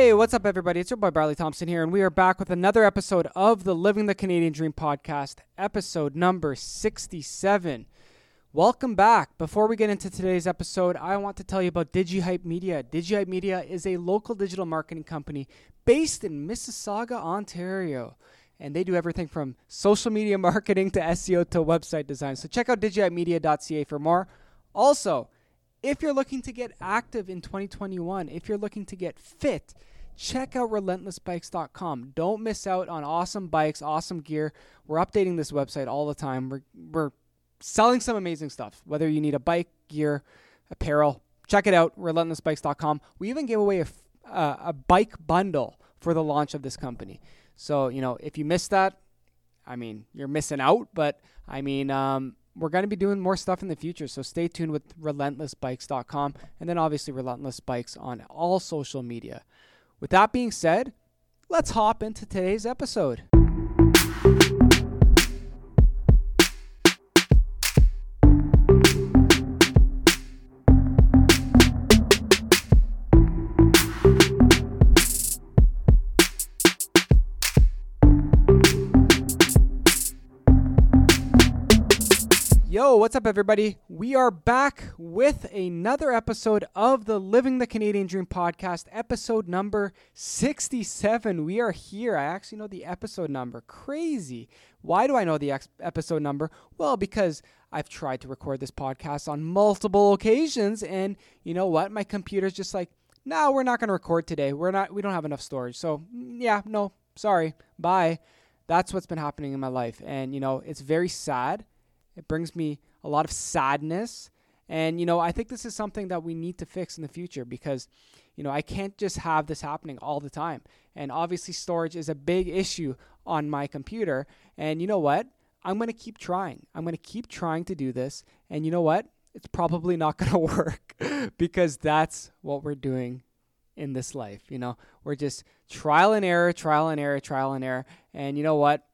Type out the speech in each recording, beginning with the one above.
Hey, what's up, everybody? It's your boy Bradley Thompson here, and we are back with another episode of the Living the Canadian Dream podcast, episode number 67. Welcome back. Before we get into today's episode, I want to tell you about DigiHype Media. DigiHype Media is a local digital marketing company based in Mississauga, Ontario. And they do everything from social media marketing to SEO to website design. So check out digihypemedia.ca for more. Also, if you're looking to get active in 2021, if you're looking to get fit, check out relentlessbikes.com. Don't miss out on awesome bikes, awesome gear. We're updating this website all the time. We're, we're selling some amazing stuff, whether you need a bike, gear, apparel. Check it out, relentlessbikes.com. We even gave away a, uh, a bike bundle for the launch of this company. So, you know, if you missed that, I mean, you're missing out, but I mean, um, we're going to be doing more stuff in the future. So stay tuned with relentlessbikes.com and then obviously Relentless Bikes on all social media. With that being said, let's hop into today's episode. Yo, what's up, everybody? We are back with another episode of the Living the Canadian Dream podcast, episode number 67. We are here. I actually know the episode number. Crazy. Why do I know the ex- episode number? Well, because I've tried to record this podcast on multiple occasions, and you know what? My computer's just like, no, we're not going to record today. We're not. We don't have enough storage. So, mm, yeah, no, sorry. Bye. That's what's been happening in my life, and you know, it's very sad it brings me a lot of sadness. And, you know, I think this is something that we need to fix in the future because, you know, I can't just have this happening all the time. And obviously, storage is a big issue on my computer. And you know what? I'm going to keep trying. I'm going to keep trying to do this. And you know what? It's probably not going to work because that's what we're doing in this life. You know, we're just trial and error, trial and error, trial and error. And you know what?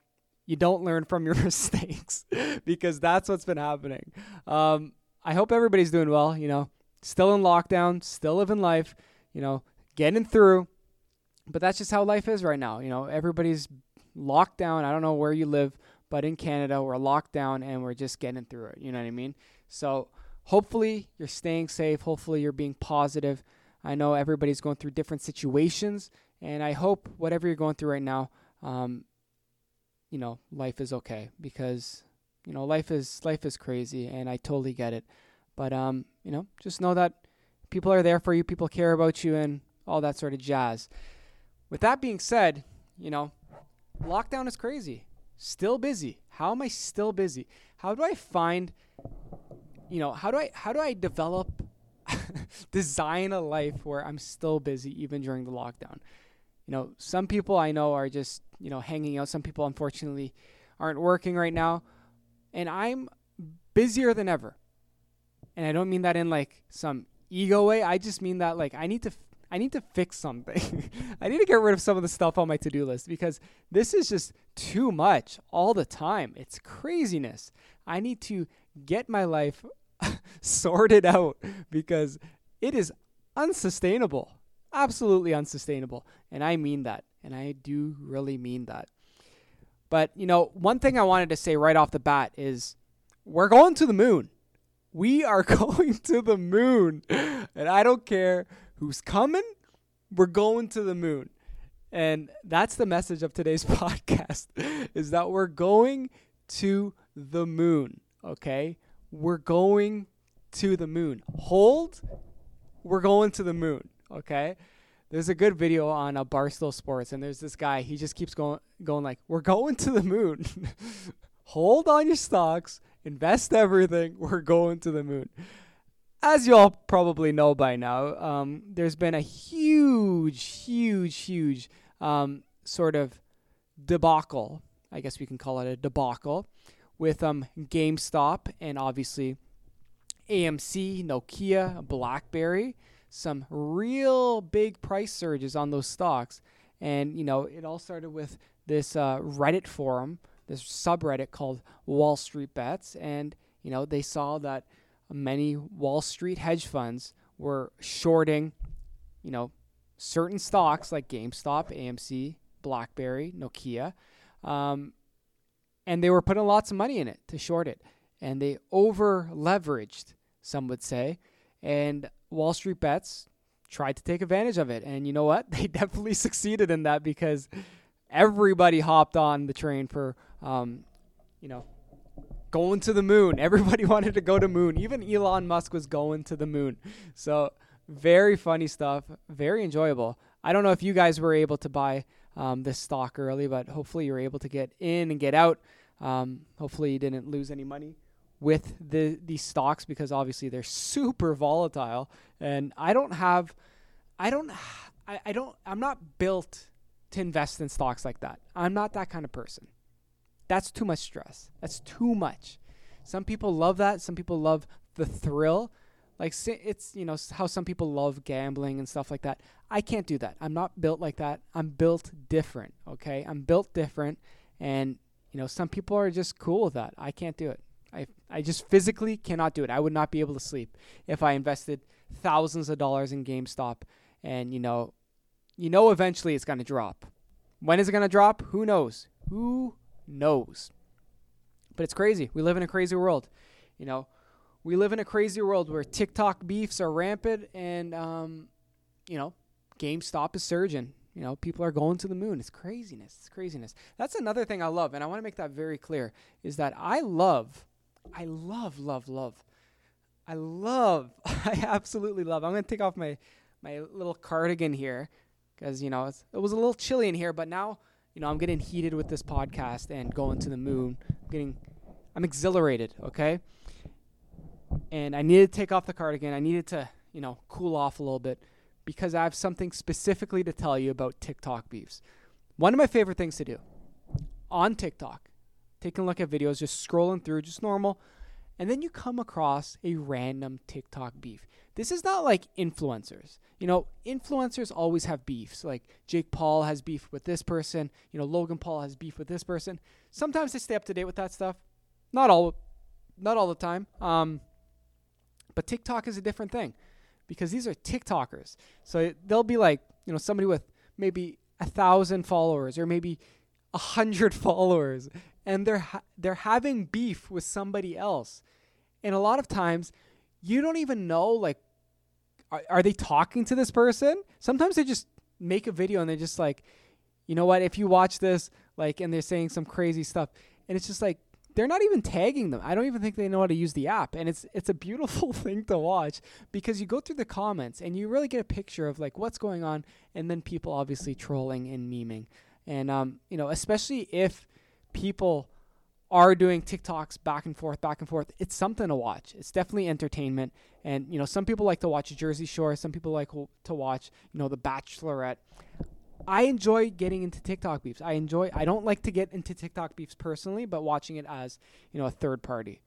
You don't learn from your mistakes because that's what's been happening. Um, I hope everybody's doing well. You know, still in lockdown, still living life. You know, getting through. But that's just how life is right now. You know, everybody's locked down. I don't know where you live, but in Canada, we're locked down and we're just getting through it. You know what I mean? So hopefully you're staying safe. Hopefully you're being positive. I know everybody's going through different situations, and I hope whatever you're going through right now, um, you know, life is okay because you know, life is life is crazy and I totally get it. But um, you know, just know that people are there for you, people care about you and all that sort of jazz. With that being said, you know, lockdown is crazy. Still busy. How am I still busy? How do I find you know, how do I how do I develop design a life where I'm still busy even during the lockdown? You know, some people I know are just you know, hanging out. Some people, unfortunately, aren't working right now. And I'm busier than ever. And I don't mean that in like some ego way. I just mean that like I need to I need to fix something. I need to get rid of some of the stuff on my to-do list because this is just too much all the time. It's craziness. I need to get my life sorted out because it is unsustainable. Absolutely unsustainable. And I mean that. And I do really mean that. But, you know, one thing I wanted to say right off the bat is we're going to the moon. We are going to the moon. And I don't care who's coming, we're going to the moon. And that's the message of today's podcast is that we're going to the moon, okay? We're going to the moon. Hold, we're going to the moon, okay? there's a good video on a uh, Barstool Sports, and there's this guy. He just keeps going, going like, "We're going to the moon. Hold on your stocks, invest everything. We're going to the moon." As you all probably know by now, um, there's been a huge, huge, huge um, sort of debacle. I guess we can call it a debacle with um, GameStop and obviously AMC, Nokia, BlackBerry some real big price surges on those stocks. And, you know, it all started with this uh, Reddit forum, this subreddit called Wall Street Bets. And, you know, they saw that many Wall Street hedge funds were shorting, you know, certain stocks like GameStop, AMC, BlackBerry, Nokia, um, and they were putting lots of money in it to short it, and they over leveraged, some would say, and Wall Street Bets tried to take advantage of it, and you know what? They definitely succeeded in that because everybody hopped on the train for, um, you know, going to the moon. Everybody wanted to go to moon. Even Elon Musk was going to the moon. So very funny stuff. Very enjoyable. I don't know if you guys were able to buy um, this stock early, but hopefully you're able to get in and get out. Um, hopefully you didn't lose any money with the these stocks because obviously they're super volatile and I don't have I don't I, I don't I'm not built to invest in stocks like that. I'm not that kind of person. That's too much stress. That's too much. Some people love that. Some people love the thrill. Like it's you know how some people love gambling and stuff like that. I can't do that. I'm not built like that. I'm built different, okay? I'm built different and you know some people are just cool with that. I can't do it. I I just physically cannot do it. I would not be able to sleep if I invested thousands of dollars in GameStop and you know you know eventually it's going to drop. When is it going to drop? Who knows? Who knows? But it's crazy. We live in a crazy world. You know, we live in a crazy world where TikTok beefs are rampant and, um, you know, GameStop is surging. You know, people are going to the moon. It's craziness. It's craziness. That's another thing I love, and I want to make that very clear, is that I love, I love, love, love, I love, I absolutely love. I'm gonna take off my my little cardigan here because you know it was a little chilly in here, but now you know I'm getting heated with this podcast and going to the moon. I'm getting, I'm exhilarated. Okay, and I needed to take off the cardigan. I needed to you know cool off a little bit because I have something specifically to tell you about TikTok beefs. One of my favorite things to do on TikTok, taking a look at videos, just scrolling through, just normal, and then you come across a random TikTok beef. This is not like influencers. You know, influencers always have beefs. Like Jake Paul has beef with this person. You know, Logan Paul has beef with this person. Sometimes they stay up to date with that stuff. Not all, not all the time. Um, but TikTok is a different thing because these are TikTokers. So they'll be like, you know, somebody with maybe a thousand followers or maybe a hundred followers, and they're ha- they're having beef with somebody else. And a lot of times, you don't even know like are, are they talking to this person? Sometimes they just make a video and they're just like, you know what? If you watch this, like, and they're saying some crazy stuff, and it's just like they're not even tagging them. I don't even think they know how to use the app, and it's it's a beautiful thing to watch because you go through the comments and you really get a picture of like what's going on, and then people obviously trolling and memeing, and um, you know, especially if people are doing TikToks back and forth, back and forth. It's something to watch. It's definitely entertainment. And you know, some people like to watch Jersey Shore. Some people like to watch, you know, The Bachelorette. I enjoy getting into TikTok beefs. I enjoy. I don't like to get into TikTok beefs personally, but watching it as you know a third party.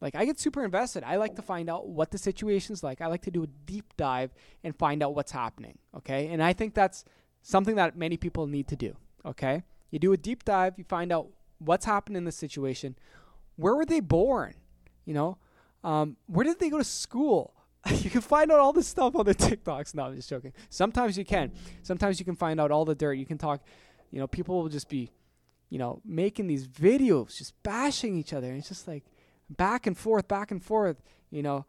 Like I get super invested. I like to find out what the situation's like. I like to do a deep dive and find out what's happening. Okay, and I think that's something that many people need to do. Okay, you do a deep dive. You find out what's happened in this situation. Where were they born? You know, um, where did they go to school? you can find out all this stuff on the TikToks. No, I'm just joking. Sometimes you can. Sometimes you can find out all the dirt. You can talk. You know, people will just be, you know, making these videos, just bashing each other. And it's just like back and forth, back and forth. You know,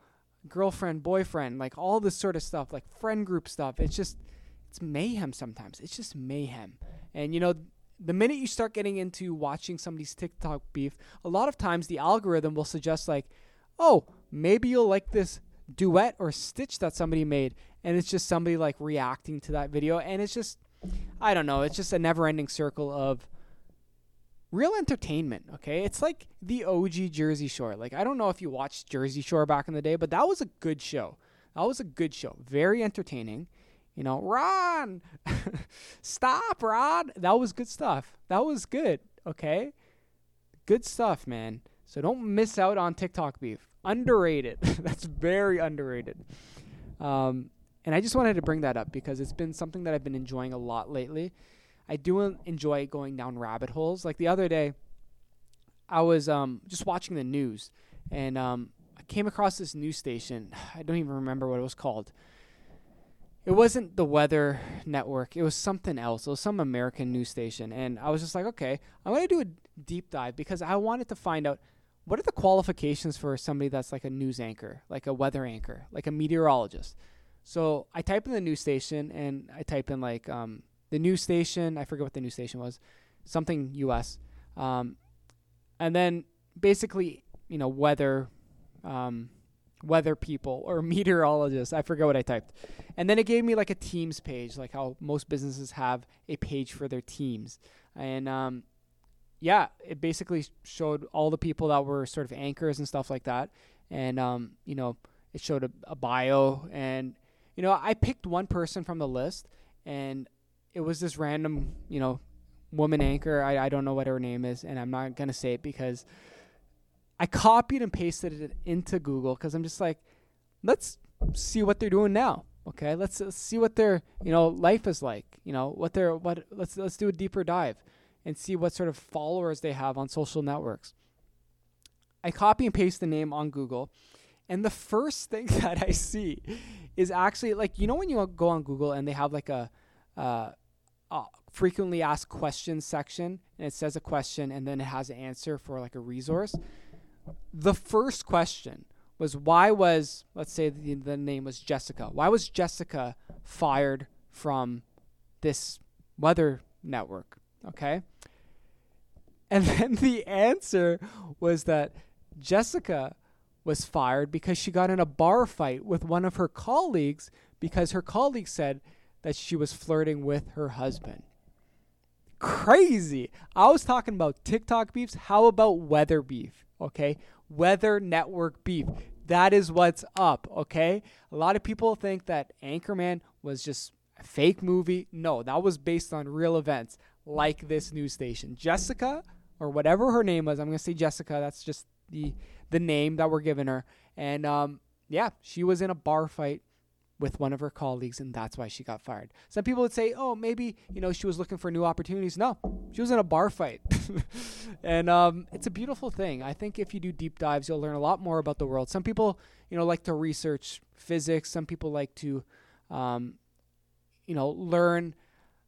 girlfriend, boyfriend, like all this sort of stuff, like friend group stuff. It's just, it's mayhem sometimes. It's just mayhem. And you know, the minute you start getting into watching somebody's TikTok beef, a lot of times the algorithm will suggest like, "Oh, maybe you'll like this duet or stitch that somebody made." And it's just somebody like reacting to that video and it's just I don't know, it's just a never-ending circle of real entertainment, okay? It's like the OG Jersey Shore. Like I don't know if you watched Jersey Shore back in the day, but that was a good show. That was a good show. Very entertaining. You know, Ron, stop, Ron. That was good stuff. That was good. Okay, good stuff, man. So don't miss out on TikTok beef. Underrated. That's very underrated. Um, and I just wanted to bring that up because it's been something that I've been enjoying a lot lately. I do enjoy going down rabbit holes. Like the other day, I was um, just watching the news and um, I came across this news station. I don't even remember what it was called it wasn't the weather network. It was something else. It was some American news station. And I was just like, okay, I'm going to do a deep dive because I wanted to find out what are the qualifications for somebody that's like a news anchor, like a weather anchor, like a meteorologist. So I type in the news station and I type in like um, the news station. I forget what the news station was, something U.S. Um, and then basically, you know, weather, um, weather people or meteorologists. I forget what I typed. And then it gave me like a teams page, like how most businesses have a page for their teams. And um, yeah, it basically showed all the people that were sort of anchors and stuff like that. And um, you know, it showed a, a bio and you know, I picked one person from the list and it was this random, you know, woman anchor. I, I don't know what her name is, and I'm not gonna say it because I copied and pasted it into Google because I'm just like, let's see what they're doing now. Okay, let's, let's see what their you know life is like. You know what their what let's let's do a deeper dive and see what sort of followers they have on social networks. I copy and paste the name on Google, and the first thing that I see is actually like you know when you go on Google and they have like a uh, frequently asked questions section and it says a question and then it has an answer for like a resource the first question was why was let's say the, the name was Jessica. Why was Jessica fired from this weather network? Okay. And then the answer was that Jessica was fired because she got in a bar fight with one of her colleagues because her colleague said that she was flirting with her husband. Crazy. I was talking about TikTok beefs. How about weather beef? Okay. Weather network beef. That is what's up. Okay. A lot of people think that Anchorman was just a fake movie. No, that was based on real events like this news station. Jessica, or whatever her name was, I'm going to say Jessica. That's just the, the name that we're giving her. And um, yeah, she was in a bar fight with one of her colleagues and that's why she got fired. Some people would say, "Oh, maybe, you know, she was looking for new opportunities." No. She was in a bar fight. and um, it's a beautiful thing. I think if you do deep dives, you'll learn a lot more about the world. Some people, you know, like to research physics. Some people like to um, you know, learn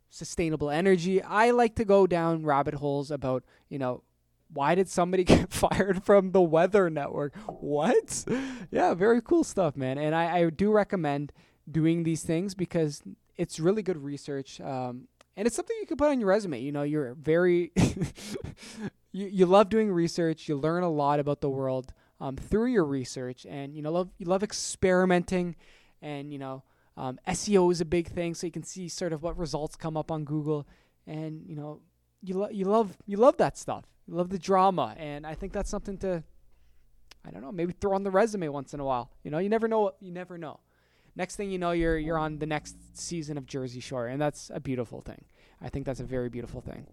sustainable energy. I like to go down rabbit holes about, you know, why did somebody get fired from the Weather Network? What? Yeah, very cool stuff, man. And I, I do recommend doing these things because it's really good research. Um, and it's something you can put on your resume. You know, you're very, you, you love doing research. You learn a lot about the world um, through your research, and you know, love you love experimenting, and you know, um, SEO is a big thing, so you can see sort of what results come up on Google, and you know, you lo- you love you love that stuff. Love the drama, and I think that's something to, I don't know, maybe throw on the resume once in a while. You know, you never know. You never know. Next thing you know, you're you're on the next season of Jersey Shore, and that's a beautiful thing. I think that's a very beautiful thing.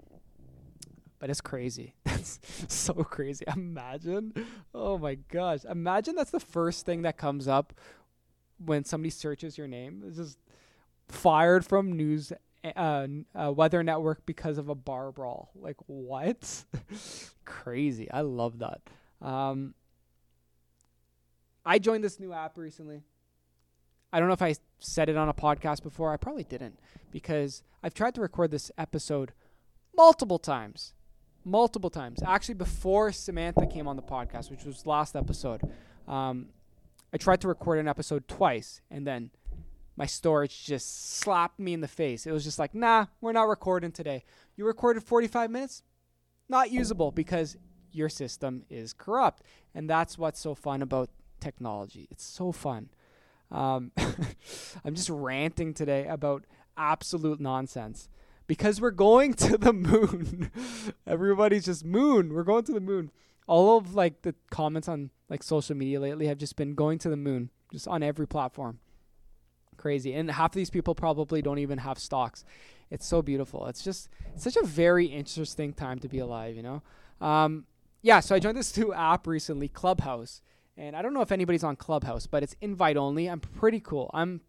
But it's crazy. That's so crazy. Imagine, oh my gosh, imagine that's the first thing that comes up when somebody searches your name. It's just fired from news uh, Weather Network because of a bar brawl. Like what? Crazy. I love that. Um, I joined this new app recently. I don't know if I said it on a podcast before. I probably didn't because I've tried to record this episode multiple times. Multiple times. Actually, before Samantha came on the podcast, which was last episode, um, I tried to record an episode twice and then my storage just slapped me in the face. It was just like, nah, we're not recording today. You recorded 45 minutes? Not usable because your system is corrupt. And that's what's so fun about technology. It's so fun. Um, I'm just ranting today about absolute nonsense because we're going to the moon. Everybody's just moon. We're going to the moon. All of like the comments on like social media lately have just been going to the moon, just on every platform crazy. And half of these people probably don't even have stocks. It's so beautiful. It's just it's such a very interesting time to be alive, you know? Um, yeah, so I joined this new app recently, Clubhouse. And I don't know if anybody's on Clubhouse, but it's invite only. I'm pretty cool. I'm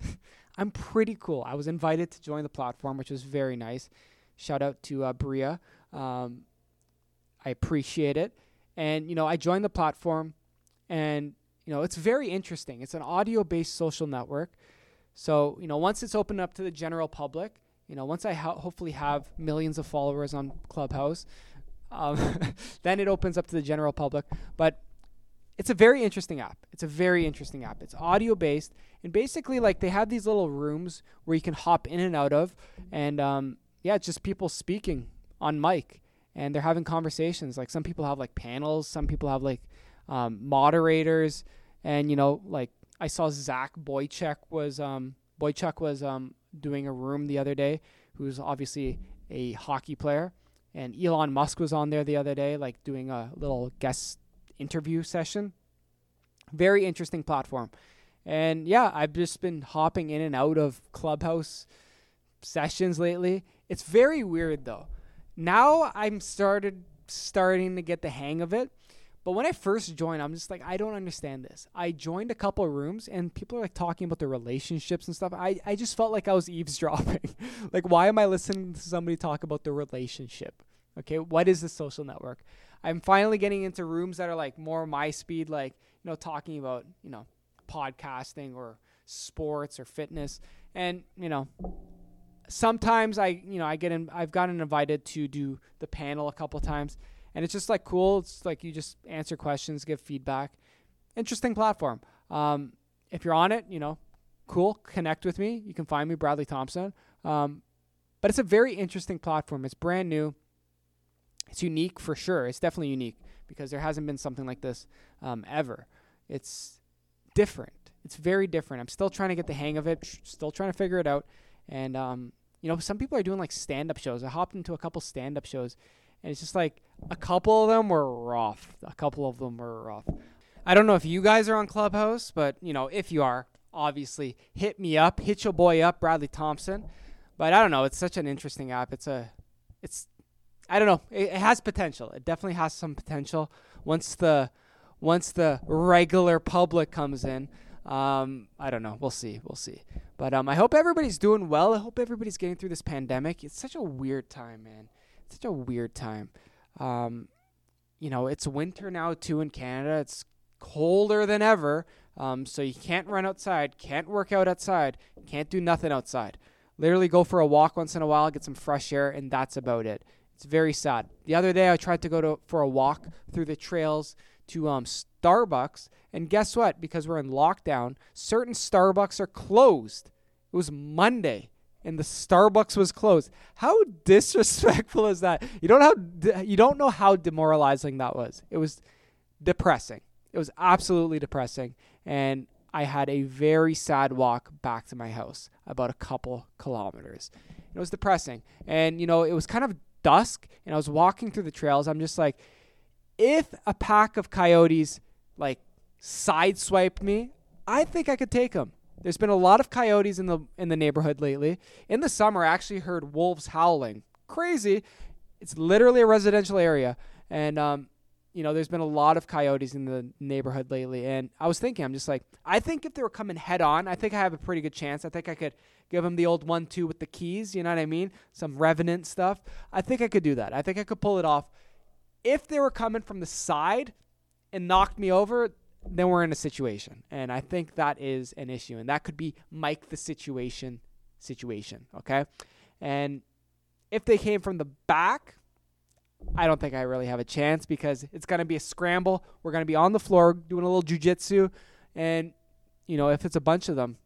I'm pretty cool. I was invited to join the platform, which was very nice. Shout out to uh, Bria. Um, I appreciate it. And you know, I joined the platform, and you know, it's very interesting. It's an audio-based social network. So, you know, once it's opened up to the general public, you know, once I ho- hopefully have millions of followers on Clubhouse, um, then it opens up to the general public. But it's a very interesting app. It's a very interesting app. It's audio based, and basically, like they have these little rooms where you can hop in and out of, and um, yeah, it's just people speaking on mic, and they're having conversations. Like some people have like panels, some people have like um, moderators, and you know, like I saw Zach Boychuk was um, Boychuk was um, doing a room the other day, who's obviously a hockey player, and Elon Musk was on there the other day, like doing a little guest interview session. Very interesting platform. And yeah, I've just been hopping in and out of Clubhouse sessions lately. It's very weird though. Now I'm started starting to get the hang of it. But when I first joined, I'm just like, I don't understand this. I joined a couple of rooms and people are like talking about their relationships and stuff. I, I just felt like I was eavesdropping. like, why am I listening to somebody talk about their relationship? Okay, what is the social network? I'm finally getting into rooms that are like more my speed, like, you know, talking about, you know, podcasting or sports or fitness. And, you know, sometimes I, you know, I get in, I've gotten invited to do the panel a couple times and it's just like cool. It's like you just answer questions, give feedback. Interesting platform. Um, if you're on it, you know, cool. Connect with me. You can find me, Bradley Thompson. Um, but it's a very interesting platform. It's brand new. It's unique for sure. It's definitely unique because there hasn't been something like this um, ever. It's different. It's very different. I'm still trying to get the hang of it. Still trying to figure it out. And um, you know, some people are doing like stand-up shows. I hopped into a couple stand-up shows, and it's just like a couple of them were rough. A couple of them were rough. I don't know if you guys are on Clubhouse, but you know, if you are, obviously hit me up, hit your boy up, Bradley Thompson. But I don't know. It's such an interesting app. It's a, it's, I don't know. It, it has potential. It definitely has some potential. Once the, once the regular public comes in, um, I don't know. We'll see. We'll see. But um, I hope everybody's doing well. I hope everybody's getting through this pandemic. It's such a weird time, man. Such a weird time. Um, you know, it's winter now too in Canada. It's colder than ever. Um, so you can't run outside, can't work out outside, can't do nothing outside. Literally go for a walk once in a while, get some fresh air, and that's about it. It's very sad. The other day I tried to go to for a walk through the trails to um, Starbucks, and guess what? Because we're in lockdown, certain Starbucks are closed. It was Monday and the Starbucks was closed. How disrespectful is that? You don't how you don't know how demoralizing that was. It was depressing. It was absolutely depressing, and I had a very sad walk back to my house, about a couple kilometers. It was depressing, and you know it was kind of dusk, and I was walking through the trails. I'm just like, if a pack of coyotes like sideswiped me, I think I could take them. There's been a lot of coyotes in the in the neighborhood lately. In the summer, I actually heard wolves howling. Crazy. It's literally a residential area, and um, you know, there's been a lot of coyotes in the neighborhood lately. And I was thinking, I'm just like, I think if they were coming head on, I think I have a pretty good chance. I think I could give them the old one-two with the keys. You know what I mean? Some revenant stuff. I think I could do that. I think I could pull it off. If they were coming from the side and knocked me over, then we're in a situation. And I think that is an issue. And that could be Mike the situation situation. Okay. And if they came from the back, I don't think I really have a chance because it's going to be a scramble. We're going to be on the floor doing a little jujitsu. And, you know, if it's a bunch of them,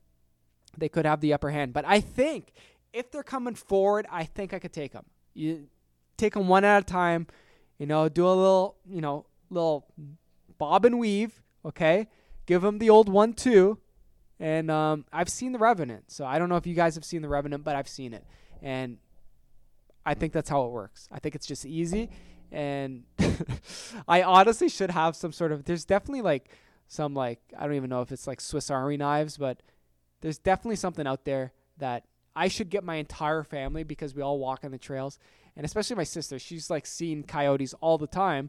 they could have the upper hand. But I think if they're coming forward, I think I could take them. You take them one at a time, you know, do a little, you know, little bob and weave Okay, give him the old one too. And um, I've seen the Revenant, so I don't know if you guys have seen the Revenant, but I've seen it, and I think that's how it works. I think it's just easy, and I honestly should have some sort of. There's definitely like some like I don't even know if it's like Swiss Army knives, but there's definitely something out there that I should get my entire family because we all walk on the trails, and especially my sister. She's like seeing coyotes all the time,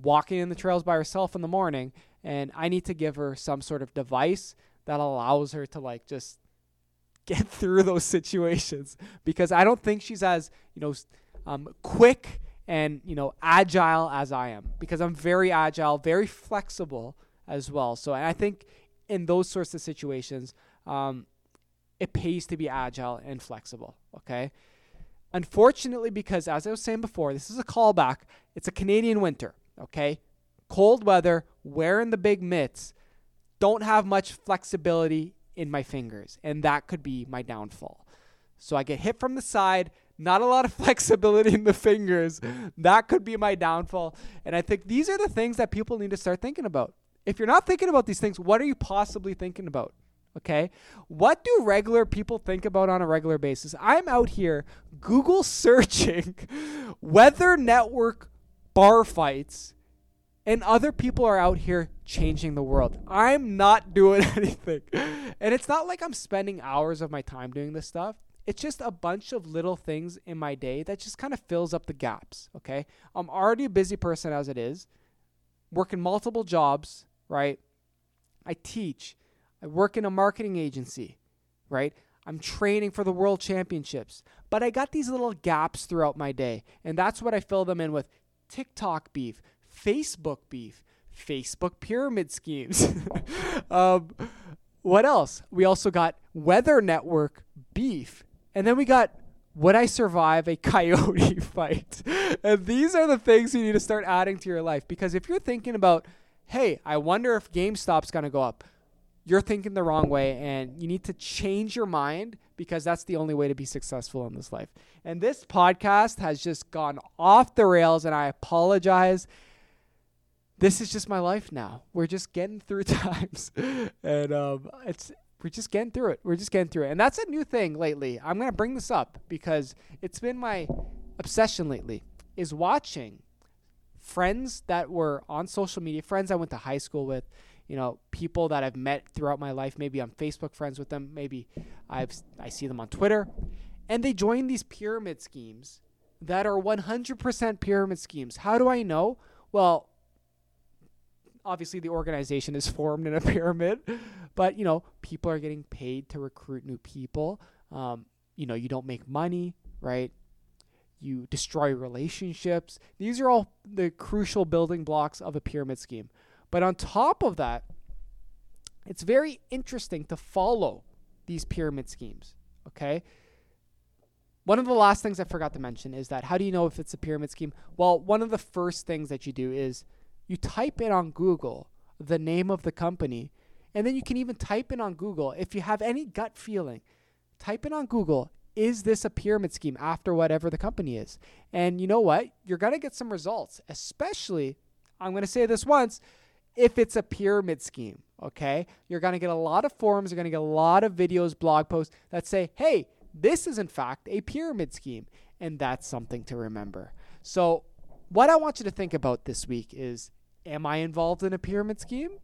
walking in the trails by herself in the morning, and I need to give her some sort of device that allows her to like just get through those situations because I don't think she's as you know um, quick and you know agile as I am because I'm very agile, very flexible as well. So I think in those sorts of situations, um, it pays to be agile and flexible. Okay. Unfortunately, because as I was saying before, this is a callback, it's a Canadian winter. Okay. Cold weather, wearing the big mitts, don't have much flexibility in my fingers. And that could be my downfall. So I get hit from the side, not a lot of flexibility in the fingers. That could be my downfall. And I think these are the things that people need to start thinking about. If you're not thinking about these things, what are you possibly thinking about? Okay. What do regular people think about on a regular basis? I'm out here Google searching weather network bar fights, and other people are out here changing the world. I'm not doing anything. And it's not like I'm spending hours of my time doing this stuff. It's just a bunch of little things in my day that just kind of fills up the gaps. Okay. I'm already a busy person as it is, working multiple jobs, right? I teach I work in a marketing agency, right? I'm training for the world championships. But I got these little gaps throughout my day. And that's what I fill them in with TikTok beef, Facebook beef, Facebook pyramid schemes. um, what else? We also got Weather Network beef. And then we got Would I Survive a Coyote Fight? and these are the things you need to start adding to your life. Because if you're thinking about, hey, I wonder if GameStop's going to go up you're thinking the wrong way and you need to change your mind because that's the only way to be successful in this life. And this podcast has just gone off the rails and I apologize. This is just my life now. We're just getting through times and um, it's we're just getting through it. We're just getting through it. And that's a new thing lately. I'm to bring this up because it's been my obsession lately is watching friends that were on social media, friends I went to high school with, you know, people that I've met throughout my life. Maybe I'm Facebook friends with them. Maybe I've I see them on Twitter, and they join these pyramid schemes that are 100% pyramid schemes. How do I know? Well, obviously the organization is formed in a pyramid, but you know, people are getting paid to recruit new people. Um, you know, you don't make money, right? You destroy relationships. These are all the crucial building blocks of a pyramid scheme. But on top of that, it's very interesting to follow these pyramid schemes. Okay. One of the last things I forgot to mention is that how do you know if it's a pyramid scheme? Well, one of the first things that you do is you type in on Google the name of the company, and then you can even type in on Google if you have any gut feeling. Type in on Google, is this a pyramid scheme after whatever the company is? And you know what? You're going to get some results, especially, I'm going to say this once, if it's a pyramid scheme. Okay. You're going to get a lot of forums, you're going to get a lot of videos, blog posts that say, hey, this is in fact a pyramid scheme. And that's something to remember. So, what I want you to think about this week is Am I involved in a pyramid scheme?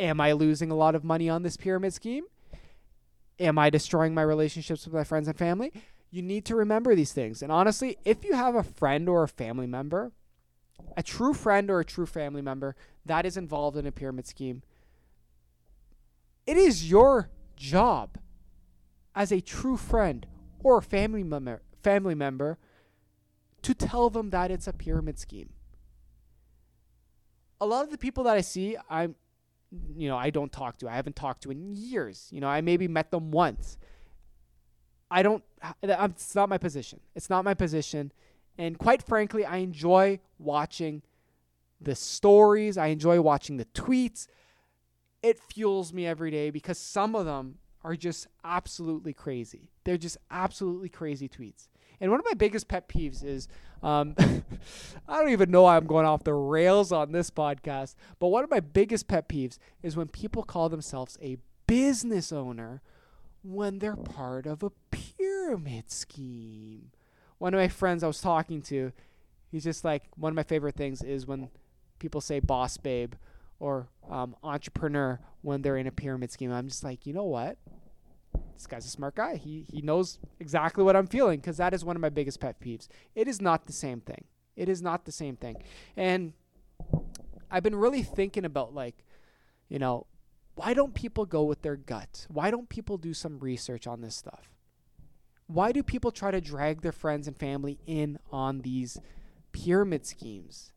Am I losing a lot of money on this pyramid scheme? Am I destroying my relationships with my friends and family? You need to remember these things. And honestly, if you have a friend or a family member a true friend or a true family member that is involved in a pyramid scheme, it is your job as a true friend or family member, family member to tell them that it's a pyramid scheme. A lot of the people that I see, I'm you know, I don't talk to. I haven't talked to in years. You know, I maybe met them once. I don't it's not my position. It's not my position and quite frankly, I enjoy watching the stories, I enjoy watching the tweets. It fuels me every day because some of them are just absolutely crazy. They're just absolutely crazy tweets. And one of my biggest pet peeves is um, I don't even know why I'm going off the rails on this podcast, but one of my biggest pet peeves is when people call themselves a business owner when they're part of a pyramid scheme one of my friends I was talking to, he's just like one of my favorite things is when people say boss babe or um, entrepreneur when they're in a pyramid scheme. I'm just like, you know what? This guy's a smart guy. He he knows exactly what I'm feeling because that is one of my biggest pet peeves. It is not the same thing. It is not the same thing. And I've been really thinking about like, you know, why don't people go with their gut? Why don't people do some research on this stuff? why do people try to drag their friends and family in on these pyramid schemes?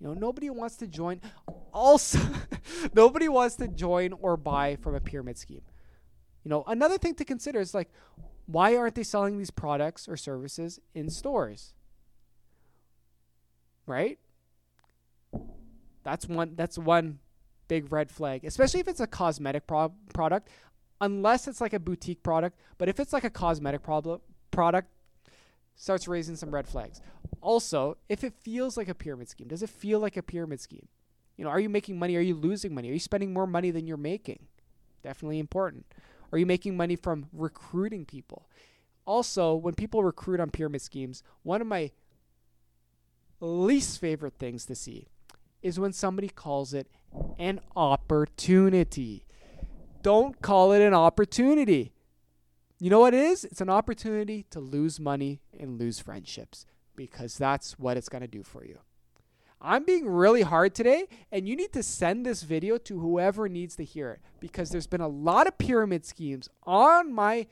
You know, nobody wants to join. Also, nobody wants to join or buy from a pyramid scheme. You know, another thing to consider is like, why aren't they selling these products or services in stores? Right? That's one that's one big red flag, especially if it's a cosmetic pro- product, unless it's like a boutique product, but if it's like a cosmetic pro- product starts raising some red flags. Also, if it feels like a pyramid scheme, does it feel like a pyramid scheme? You know, are you making money? Are you losing money? Are you spending more money than you're making? Definitely important. Are you making money from recruiting people? Also, when people recruit on pyramid schemes, one of my least favorite things to see is when somebody calls it an opportunity. Don't call it an opportunity. You know what it is? It's an opportunity to lose money and lose friendships because that's what it's going to do for you. I'm being really hard today, and you need to send this video to whoever needs to hear it because there's been a lot of pyramid schemes on my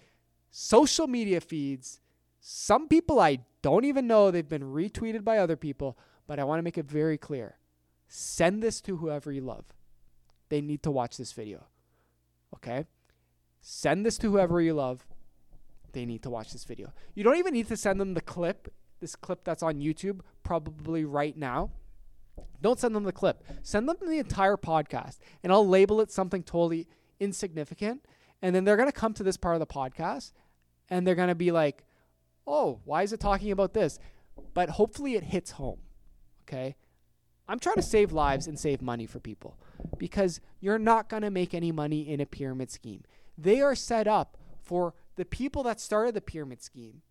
social media feeds. Some people I don't even know, they've been retweeted by other people, but I want to make it very clear. Send this to whoever you love. They need to watch this video. Okay? Send this to whoever you love they need to watch this video. You don't even need to send them the clip, this clip that's on YouTube, probably right now. Don't send them the clip. Send them the entire podcast, and I'll label it something totally insignificant. And then they're going to come to this part of the podcast, and they're going to be like, oh, why is it talking about this? But hopefully it hits home. Okay. I'm trying to save lives and save money for people because you're not going to make any money in a pyramid scheme. They are set up for the people that started the pyramid scheme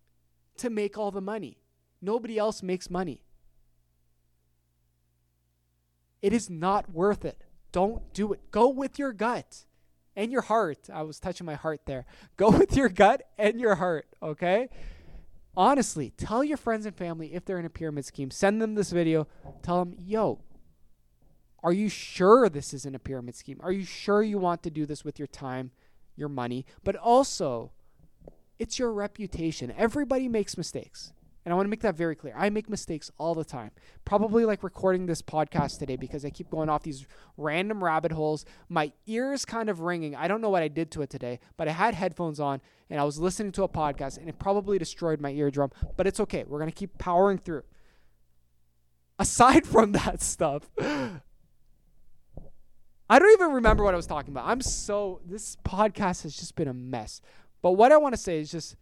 to make all the money. Nobody else makes money. It is not worth it. Don't do it. Go with your gut and your heart. I was touching my heart there. Go with your gut and your heart, okay? Honestly, tell your friends and family if they're in a pyramid scheme. Send them this video. Tell them, yo, are you sure this isn't a pyramid scheme? Are you sure you want to do this with your time, your money? But also, it's your reputation. Everybody makes mistakes. And I want to make that very clear. I make mistakes all the time. Probably like recording this podcast today because I keep going off these random rabbit holes. My ears kind of ringing. I don't know what I did to it today, but I had headphones on and I was listening to a podcast and it probably destroyed my eardrum, but it's okay. We're going to keep powering through. Aside from that stuff, I don't even remember what I was talking about. I'm so, this podcast has just been a mess. But what I want to say is just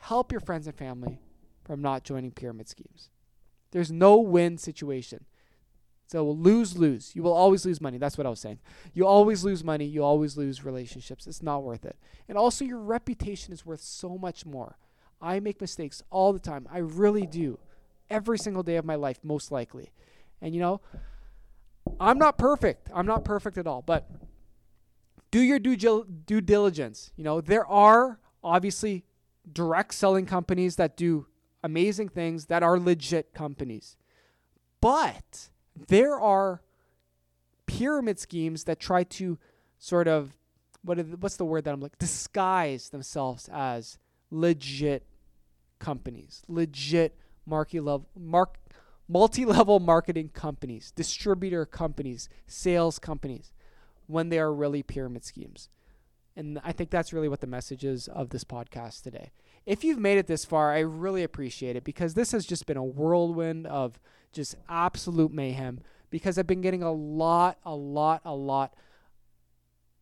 help your friends and family from not joining pyramid schemes. There's no win situation. So lose lose. You will always lose money. That's what I was saying. You always lose money. You always lose relationships. It's not worth it. And also, your reputation is worth so much more. I make mistakes all the time. I really do. Every single day of my life, most likely. And you know, I'm not perfect. I'm not perfect at all. But do your due, due diligence. You know, there are obviously direct selling companies that do amazing things that are legit companies. But there are pyramid schemes that try to sort of what the, what's the word that I'm like disguise themselves as legit companies, legit level mark multi-level marketing companies, distributor companies, sales companies when they are really pyramid schemes. And I think that's really what the message is of this podcast today. If you've made it this far, I really appreciate it because this has just been a whirlwind of just absolute mayhem because I've been getting a lot, a lot, a lot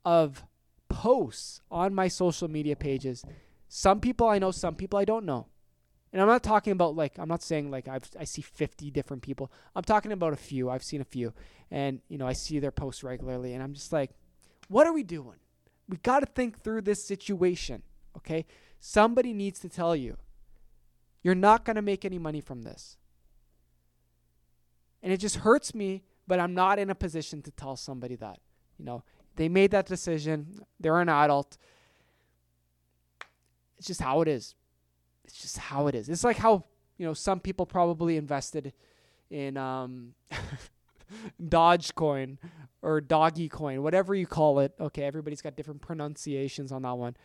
of posts on my social media pages. Some people I know, some people I don't know. And I'm not talking about like I'm not saying like I've I see 50 different people. I'm talking about a few. I've seen a few, and you know I see their posts regularly, and I'm just like, what are we doing? We got to think through this situation. Okay, somebody needs to tell you, you're not gonna make any money from this, and it just hurts me. But I'm not in a position to tell somebody that. You know, they made that decision. They're an adult. It's just how it is it's just how it is. It's like how you know some people probably invested in um, Dogecoin or Doggy Coin, whatever you call it. Okay, everybody's got different pronunciations on that one.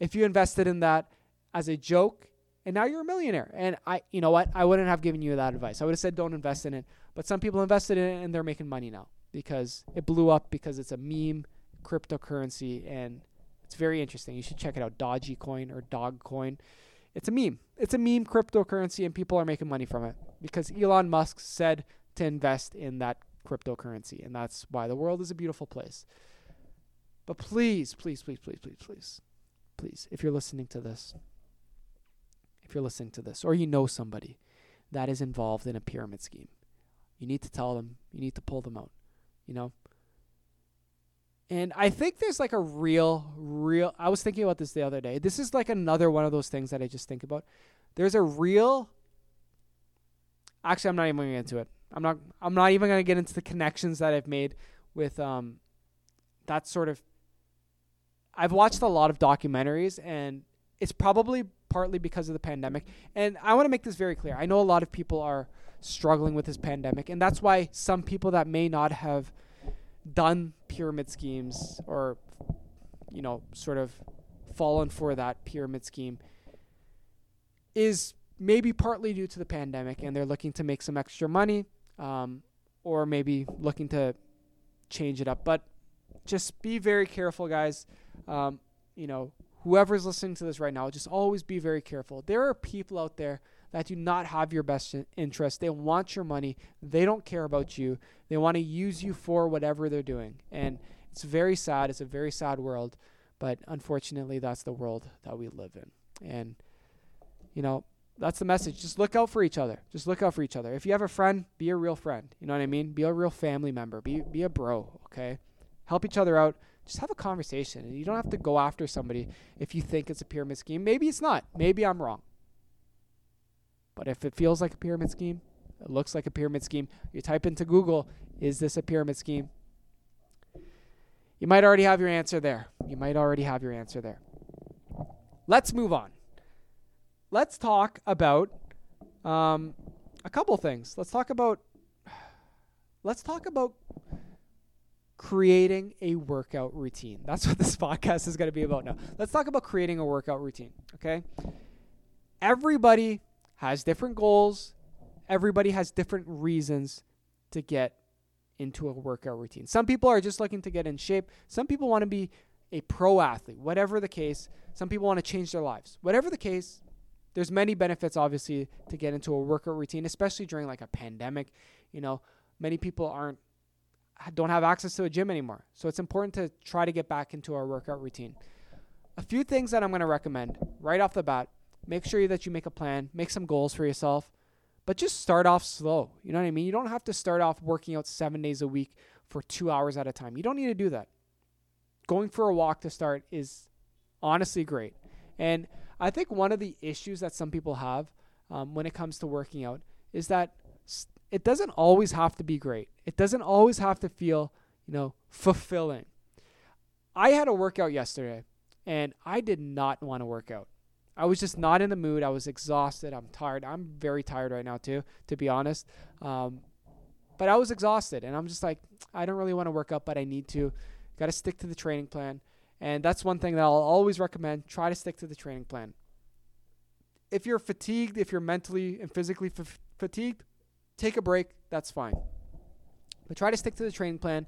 If you invested in that as a joke, and now you're a millionaire, and I, you know what, I wouldn't have given you that advice. I would have said don't invest in it. But some people invested in it and they're making money now because it blew up because it's a meme cryptocurrency and It's very interesting. You should check it out. Dodgy Coin or Dog Coin. It's a meme. It's a meme cryptocurrency, and people are making money from it because Elon Musk said to invest in that cryptocurrency, and that's why the world is a beautiful place. But please, please, please, please, please, please, please, if you're listening to this, if you're listening to this, or you know somebody that is involved in a pyramid scheme, you need to tell them, you need to pull them out, you know? And I think there's like a real, real. I was thinking about this the other day. This is like another one of those things that I just think about. There's a real. Actually, I'm not even going to get into it. I'm not. I'm not even going to get into the connections that I've made with um, that sort of. I've watched a lot of documentaries, and it's probably partly because of the pandemic. And I want to make this very clear. I know a lot of people are struggling with this pandemic, and that's why some people that may not have done pyramid schemes or you know sort of fallen for that pyramid scheme is maybe partly due to the pandemic and they're looking to make some extra money um, or maybe looking to change it up but just be very careful guys um, you know whoever's listening to this right now just always be very careful there are people out there that do not have your best interest. They want your money. They don't care about you. They want to use you for whatever they're doing. And it's very sad. It's a very sad world. But unfortunately, that's the world that we live in. And, you know, that's the message. Just look out for each other. Just look out for each other. If you have a friend, be a real friend. You know what I mean? Be a real family member. Be be a bro, okay? Help each other out. Just have a conversation. And you don't have to go after somebody if you think it's a pyramid scheme. Maybe it's not. Maybe I'm wrong. But if it feels like a pyramid scheme, it looks like a pyramid scheme, you type into Google, is this a pyramid scheme? You might already have your answer there. You might already have your answer there. Let's move on. Let's talk about um, a couple things. Let's talk about let's talk about creating a workout routine. That's what this podcast is going to be about now. Let's talk about creating a workout routine, okay? Everybody has different goals. Everybody has different reasons to get into a workout routine. Some people are just looking to get in shape. Some people want to be a pro athlete. Whatever the case, some people want to change their lives. Whatever the case, there's many benefits obviously to get into a workout routine, especially during like a pandemic. You know, many people aren't don't have access to a gym anymore. So it's important to try to get back into our workout routine. A few things that I'm going to recommend right off the bat Make sure that you make a plan, make some goals for yourself, but just start off slow. You know what I mean? You don't have to start off working out seven days a week for two hours at a time. You don't need to do that. Going for a walk to start is honestly great. And I think one of the issues that some people have um, when it comes to working out is that it doesn't always have to be great. It doesn't always have to feel, you know, fulfilling. I had a workout yesterday and I did not want to work out. I was just not in the mood. I was exhausted. I'm tired. I'm very tired right now too, to be honest. Um, but I was exhausted, and I'm just like, I don't really want to work up, but I need to. Got to stick to the training plan, and that's one thing that I'll always recommend. Try to stick to the training plan. If you're fatigued, if you're mentally and physically f- fatigued, take a break. That's fine. But try to stick to the training plan.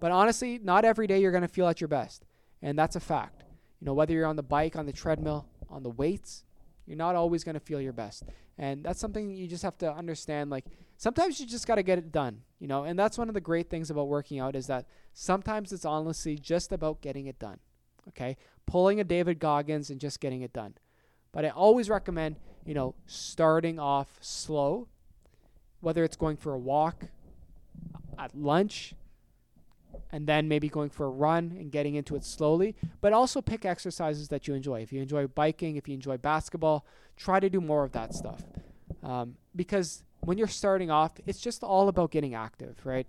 But honestly, not every day you're going to feel at your best, and that's a fact. You know, whether you're on the bike, on the treadmill, on the weights, you're not always going to feel your best. And that's something you just have to understand. Like, sometimes you just got to get it done, you know? And that's one of the great things about working out is that sometimes it's honestly just about getting it done, okay? Pulling a David Goggins and just getting it done. But I always recommend, you know, starting off slow, whether it's going for a walk at lunch, and then maybe going for a run and getting into it slowly. But also pick exercises that you enjoy. If you enjoy biking, if you enjoy basketball, try to do more of that stuff. Um, because when you're starting off, it's just all about getting active, right?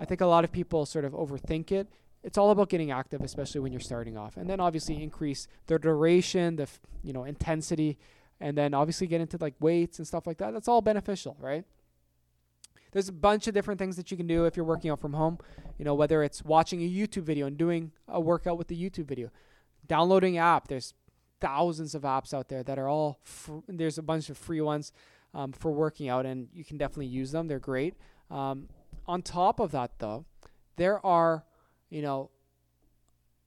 I think a lot of people sort of overthink it. It's all about getting active, especially when you're starting off, and then obviously increase the duration, the you know intensity, and then obviously get into like weights and stuff like that. That's all beneficial, right? There's a bunch of different things that you can do if you're working out from home. You know, whether it's watching a YouTube video and doing a workout with the YouTube video, downloading app. There's thousands of apps out there that are all. Fr- there's a bunch of free ones um, for working out, and you can definitely use them. They're great. Um, on top of that, though, there are, you know,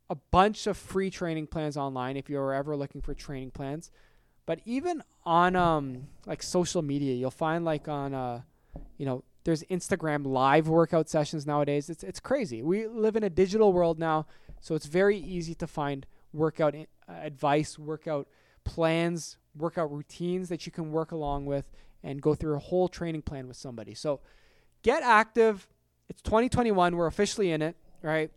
a bunch of free training plans online if you're ever looking for training plans. But even on um like social media, you'll find like on uh you know there's Instagram live workout sessions nowadays. It's it's crazy. We live in a digital world now, so it's very easy to find workout uh, advice, workout plans, workout routines that you can work along with and go through a whole training plan with somebody. So get active. It's 2021. We're officially in it, right?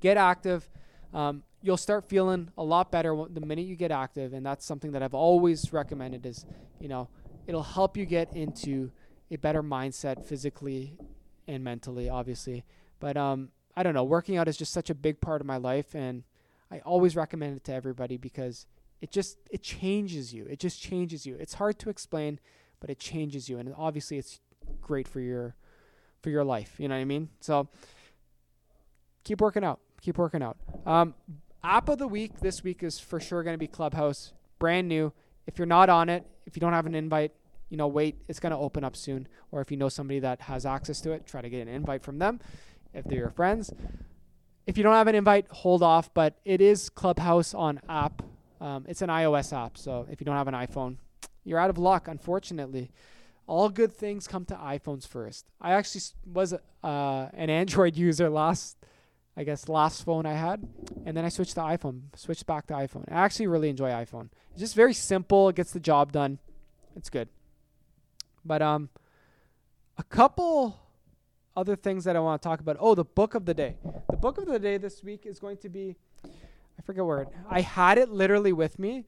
Get active. Um, you'll start feeling a lot better the minute you get active, and that's something that I've always recommended. Is you know it'll help you get into a better mindset physically and mentally, obviously. But um, I don't know. Working out is just such a big part of my life, and I always recommend it to everybody because it just it changes you. It just changes you. It's hard to explain, but it changes you, and obviously it's great for your for your life. You know what I mean? So keep working out. Keep working out. Um, app of the week this week is for sure going to be Clubhouse, brand new. If you're not on it, if you don't have an invite, you know, wait, it's going to open up soon. Or if you know somebody that has access to it, try to get an invite from them if they're your friends. If you don't have an invite, hold off. But it is Clubhouse on app. Um, it's an iOS app. So if you don't have an iPhone, you're out of luck, unfortunately. All good things come to iPhones first. I actually was uh, an Android user last, I guess, last phone I had. And then I switched to iPhone, switched back to iPhone. I actually really enjoy iPhone. It's just very simple, it gets the job done. It's good. But um, a couple other things that I want to talk about. Oh, the book of the day. The book of the day this week is going to be I forget where it. I had it literally with me,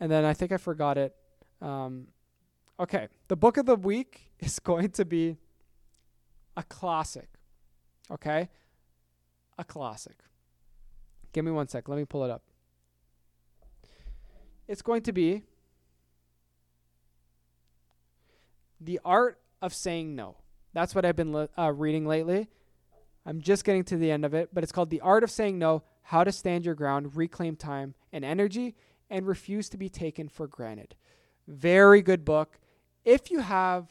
and then I think I forgot it. Um, okay, the book of the week is going to be a classic. Okay, a classic. Give me one sec. Let me pull it up. It's going to be The Art of Saying No. That's what I've been uh, reading lately. I'm just getting to the end of it, but it's called The Art of Saying No How to Stand Your Ground, Reclaim Time and Energy, and Refuse to Be Taken for Granted. Very good book. If you have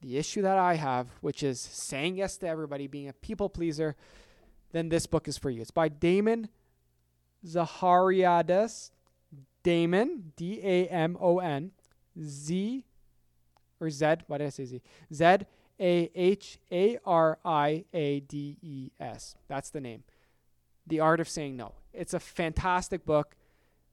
the issue that I have, which is saying yes to everybody, being a people pleaser, then this book is for you. It's by Damon Zahariades. Damon, D A M O N, Z or Z. Why did I say Z? Z A H A R I A D E S. That's the name. The Art of Saying No. It's a fantastic book.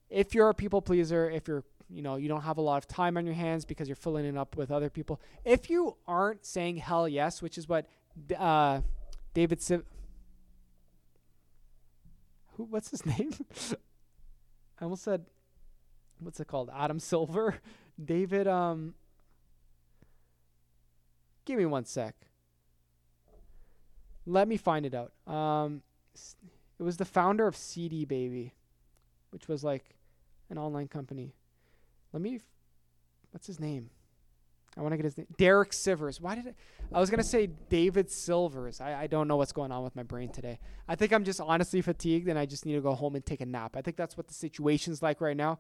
If you're a people pleaser, if you're you know you don't have a lot of time on your hands because you're filling it up with other people. If you aren't saying hell yes, which is what uh, David. Who? What's his name? I almost said. What's it called? Adam Silver. David. Um. Give me one sec. Let me find it out. Um, it was the founder of CD Baby, which was like an online company. Let me. F- what's his name? I want to get his name. Derek Sivers. Why did I? I was gonna say David Silvers. I, I don't know what's going on with my brain today. I think I'm just honestly fatigued and I just need to go home and take a nap. I think that's what the situation's like right now.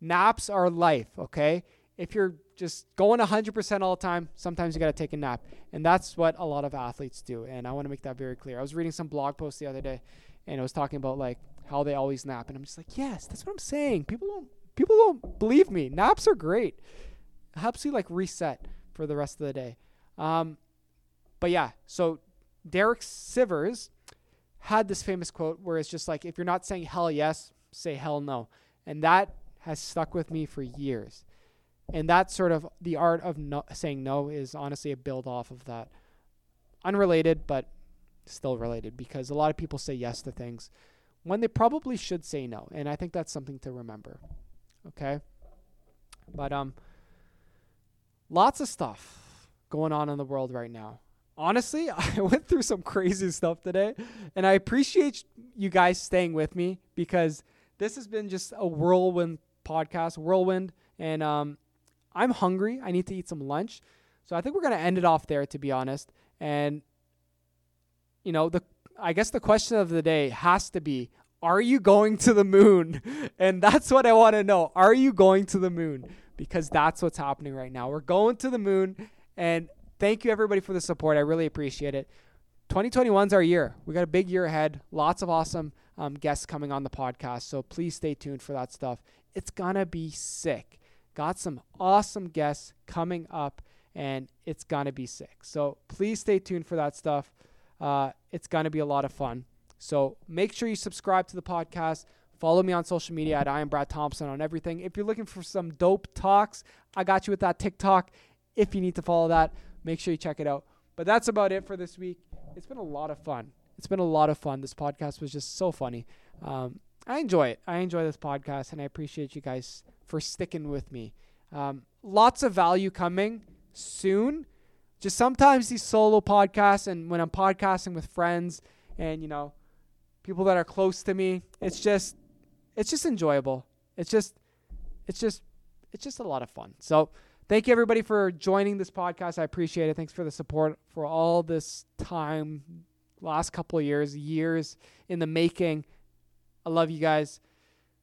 Naps are life. Okay if you're just going 100% all the time, sometimes you got to take a nap. And that's what a lot of athletes do. And I want to make that very clear. I was reading some blog post the other day and it was talking about like how they always nap and I'm just like, "Yes, that's what I'm saying." People don't people don't believe me. Naps are great. It helps you like reset for the rest of the day. Um, but yeah, so Derek Sivers had this famous quote where it's just like if you're not saying hell yes, say hell no. And that has stuck with me for years and that's sort of the art of no, saying no is honestly a build off of that. Unrelated but still related because a lot of people say yes to things when they probably should say no and i think that's something to remember okay? But um lots of stuff going on in the world right now. Honestly i went through some crazy stuff today and i appreciate you guys staying with me because this has been just a whirlwind podcast whirlwind and um I'm hungry. I need to eat some lunch. So I think we're going to end it off there, to be honest. And, you know, the I guess the question of the day has to be Are you going to the moon? And that's what I want to know. Are you going to the moon? Because that's what's happening right now. We're going to the moon. And thank you, everybody, for the support. I really appreciate it. 2021 is our year. We got a big year ahead. Lots of awesome um, guests coming on the podcast. So please stay tuned for that stuff. It's gonna be sick. Got some awesome guests coming up, and it's gonna be sick. So please stay tuned for that stuff. Uh, it's gonna be a lot of fun. So make sure you subscribe to the podcast. Follow me on social media at I am Brad Thompson on everything. If you're looking for some dope talks, I got you with that TikTok. If you need to follow that, make sure you check it out. But that's about it for this week. It's been a lot of fun. It's been a lot of fun. This podcast was just so funny. Um, I enjoy it. I enjoy this podcast, and I appreciate you guys for sticking with me. Um, lots of value coming soon. Just sometimes these solo podcasts, and when I'm podcasting with friends and you know people that are close to me, it's just it's just enjoyable. It's just it's just it's just a lot of fun. So thank you everybody for joining this podcast. I appreciate it. Thanks for the support for all this time, last couple years, years in the making. I love you guys.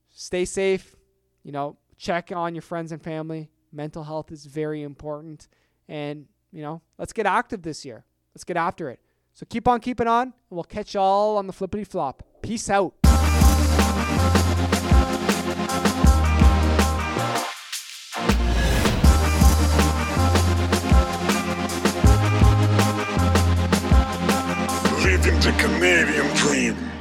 Stay safe. You know, check on your friends and family. Mental health is very important. And, you know, let's get active this year. Let's get after it. So keep on keeping on, and we'll catch y'all on the flippity flop. Peace out. Living the Canadian dream.